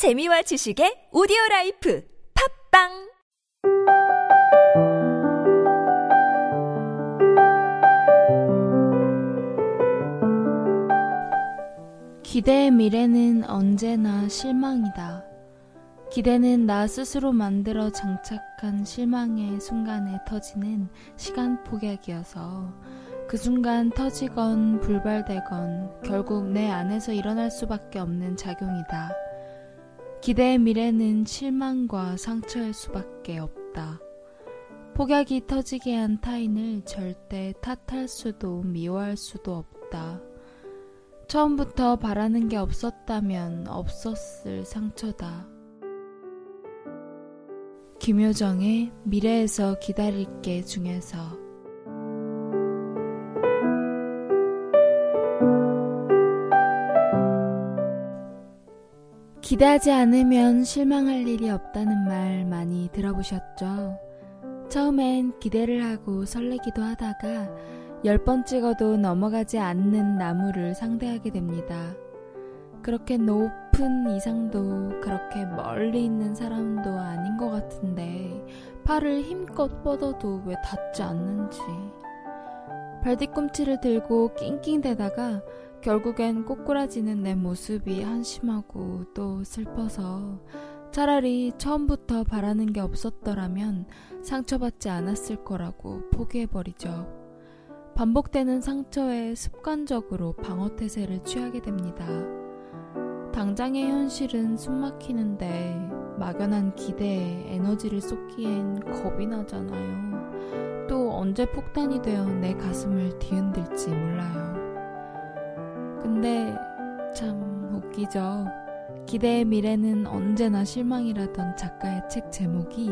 재미와 지식의 오디오 라이프 팟빵 기대의 미래는 언제나 실망이다. 기대는 나 스스로 만들어 장착한 실망의 순간에 터지는 시간 폭약이어서 그 순간 터지건 불발되건 결국 내 안에서 일어날 수밖에 없는 작용이다. 기대의 미래는 실망과 상처일 수밖에 없다. 폭약이 터지게 한 타인을 절대 탓할 수도 미워할 수도 없다. 처음부터 바라는 게 없었다면 없었을 상처다. 김효정의 미래에서 기다릴게 중에서 기대하지 않으면 실망할 일이 없다는 말 많이 들어보셨죠? 처음엔 기대를 하고 설레기도 하다가 열 번 찍어도 넘어가지 않는 나무를 상대하게 됩니다. 그렇게 높은 이상도 그렇게 멀리 있는 사람도 아닌 것 같은데 팔을 힘껏 뻗어도 왜 닿지 않는지. 발뒤꿈치를 들고 낑낑대다가 결국엔 꼬꾸라지는 내 모습이 한심하고 또 슬퍼서 차라리 처음부터 바라는 게 없었더라면 상처받지 않았을 거라고 포기해버리죠. 반복되는 상처에 습관적으로 방어태세를 취하게 됩니다. 당장의 현실은 숨막히는데 막연한 기대에 에너지를 쏟기엔 겁이 나잖아요. 또 언제 폭탄이 되어 내 가슴을 뒤흔들지 몰라요. 근데 참 웃기죠. 기대의 미래는 언제나 실망이라던 작가의 책 제목이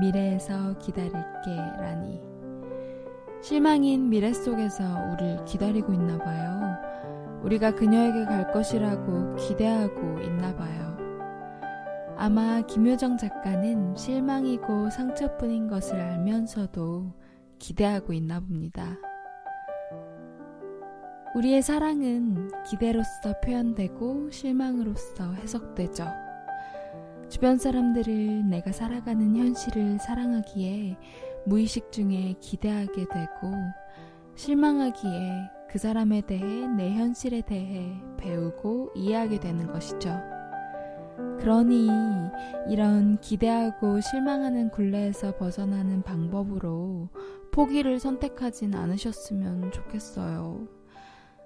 미래에서 기다릴게 라니. 실망인 미래 속에서 우릴 기다리고 있나 봐요. 우리가 그녀에게 갈 것이라고 기대하고 있나 봐요. 아마 김효정 작가는 실망이고 상처뿐인 것을 알면서도 기대하고 있나 봅니다. 우리의 사랑은 기대로서 표현되고 실망으로서 해석되죠. 주변 사람들을 내가 살아가는 현실을 사랑하기에 무의식 중에 기대하게 되고 실망하기에 그 사람에 대해 내 현실에 대해 배우고 이해하게 되는 것이죠. 그러니 이런 기대하고 실망하는 굴레에서 벗어나는 방법으로 포기를 선택하진 않으셨으면 좋겠어요.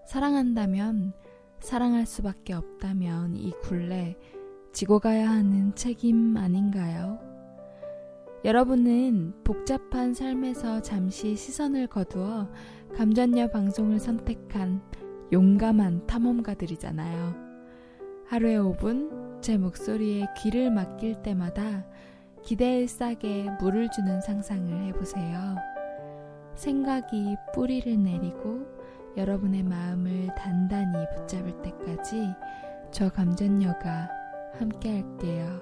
사랑한다면, 사랑할 수밖에 없다면 이 굴레 지고 가야 하는 책임 아닌가요? 여러분은 복잡한 삶에서 잠시 시선을 거두어 감전녀 방송을 선택한 용감한 탐험가들이잖아요. 하루에 5분 제 목소리에 귀를 맡길 때마다 기대에 싸게 물을 주는 상상을 해보세요. 생각이 뿌리를 내리고 여러분의 마음을 단단히 붙잡을 때까지 저 감전녀가 함께 할게요.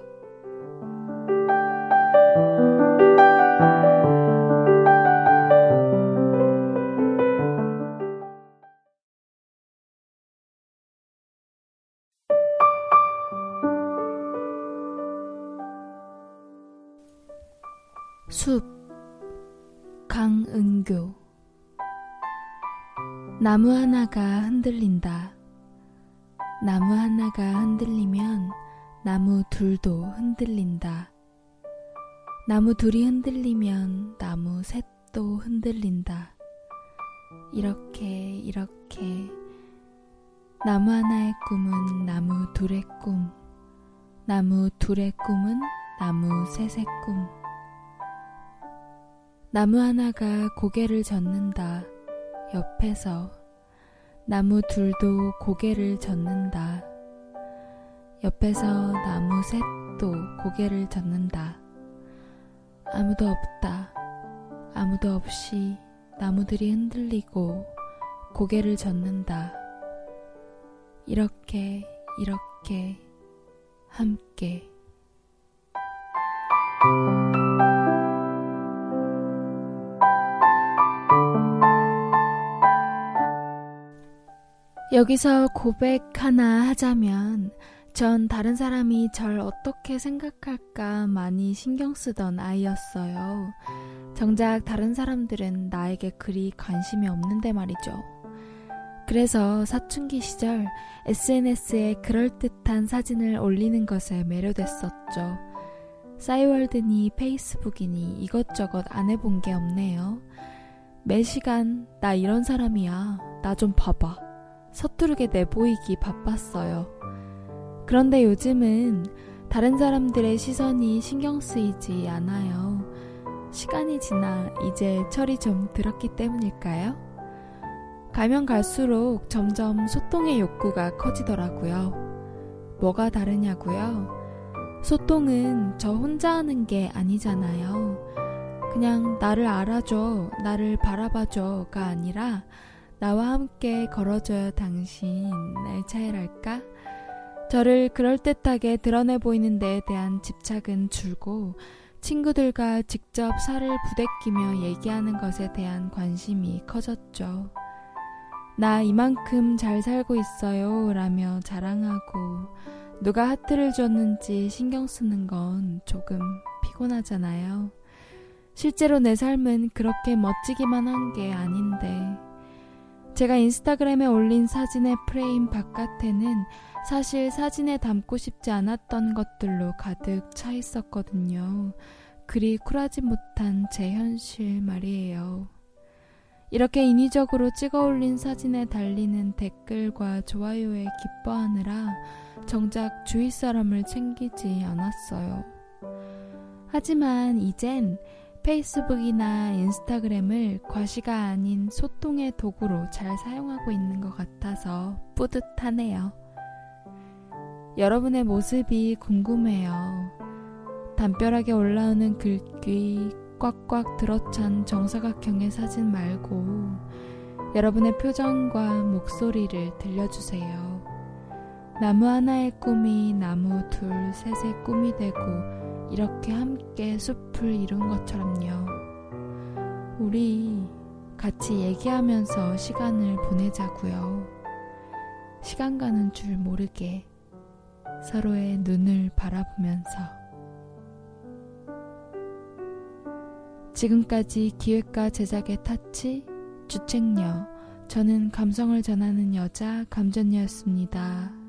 숲 강은교 나무 하나가 흔들린다. 나무 하나가 흔들리면 나무 둘도 흔들린다. 나무 둘이 흔들리면 나무 셋도 흔들린다. 이렇게, 이렇게. 나무 하나의 꿈은 나무 둘의 꿈. 나무 둘의 꿈은 나무 셋의 꿈. 나무 하나가 고개를 젓는다. 옆에서 나무 둘도 고개를 젓는다. 옆에서 나무 셋도 고개를 젓는다. 아무도 없다. 아무도 없이 나무들이 흔들리고 고개를 젓는다. 이렇게, 이렇게, 함께. 여기서 고백 하나 하자면 전 다른 사람이 절 어떻게 생각할까 많이 신경 쓰던 아이였어요. 정작 다른 사람들은 나에게 그리 관심이 없는데 말이죠. 그래서 사춘기 시절 SNS에 그럴듯한 사진을 올리는 것에 매료됐었죠. 싸이월드니 페이스북이니 이것저것 안 해본 게 없네요. 매 시간 나 이런 사람이야. 나 좀 봐봐. 서투르게 내보이기 바빴어요. 그런데 요즘은 다른 사람들의 시선이 신경 쓰이지 않아요. 시간이 지나 이제 철이 좀 들었기 때문일까요? 가면 갈수록 점점 소통의 욕구가 커지더라고요. 뭐가 다르냐고요? 소통은 저 혼자 하는 게 아니잖아요. 그냥 나를 알아줘, 나를 바라봐줘가 아니라 나와 함께 걸어줘요 당신의 차이랄까? 저를 그럴듯하게 드러내 보이는 데에 대한 집착은 줄고 친구들과 직접 살을 부대끼며 얘기하는 것에 대한 관심이 커졌죠. 나 이만큼 잘 살고 있어요 라며 자랑하고 누가 하트를 줬는지 신경 쓰는 건 조금 피곤하잖아요. 실제로 내 삶은 그렇게 멋지기만 한 게 아닌데 제가 인스타그램에 올린 사진의 프레임 바깥에는 사실 사진에 담고 싶지 않았던 것들로 가득 차 있었거든요. 그리 쿨하지 못한 제 현실 말이에요. 이렇게 인위적으로 찍어 올린 사진에 달리는 댓글과 좋아요에 기뻐하느라 정작 주위 사람을 챙기지 않았어요. 하지만 이젠 페이스북이나 인스타그램을 과시가 아닌 소통의 도구로 잘 사용하고 있는 것 같아서 뿌듯하네요. 여러분의 모습이 궁금해요. 담벼락에 올라오는 글귀 꽉꽉 들어찬 정사각형의 사진 말고 여러분의 표정과 목소리를 들려주세요. 나무 하나의 꿈이 나무 둘, 셋의 꿈이 되고 이렇게 함께 숲을 이룬 것처럼요. 우리 같이 얘기하면서 시간을 보내자고요. 시간 가는 줄 모르게 서로의 눈을 바라보면서 지금까지 기획과 제작의 타치, 주책녀, 저는 감성을 전하는 여자 감전녀였습니다.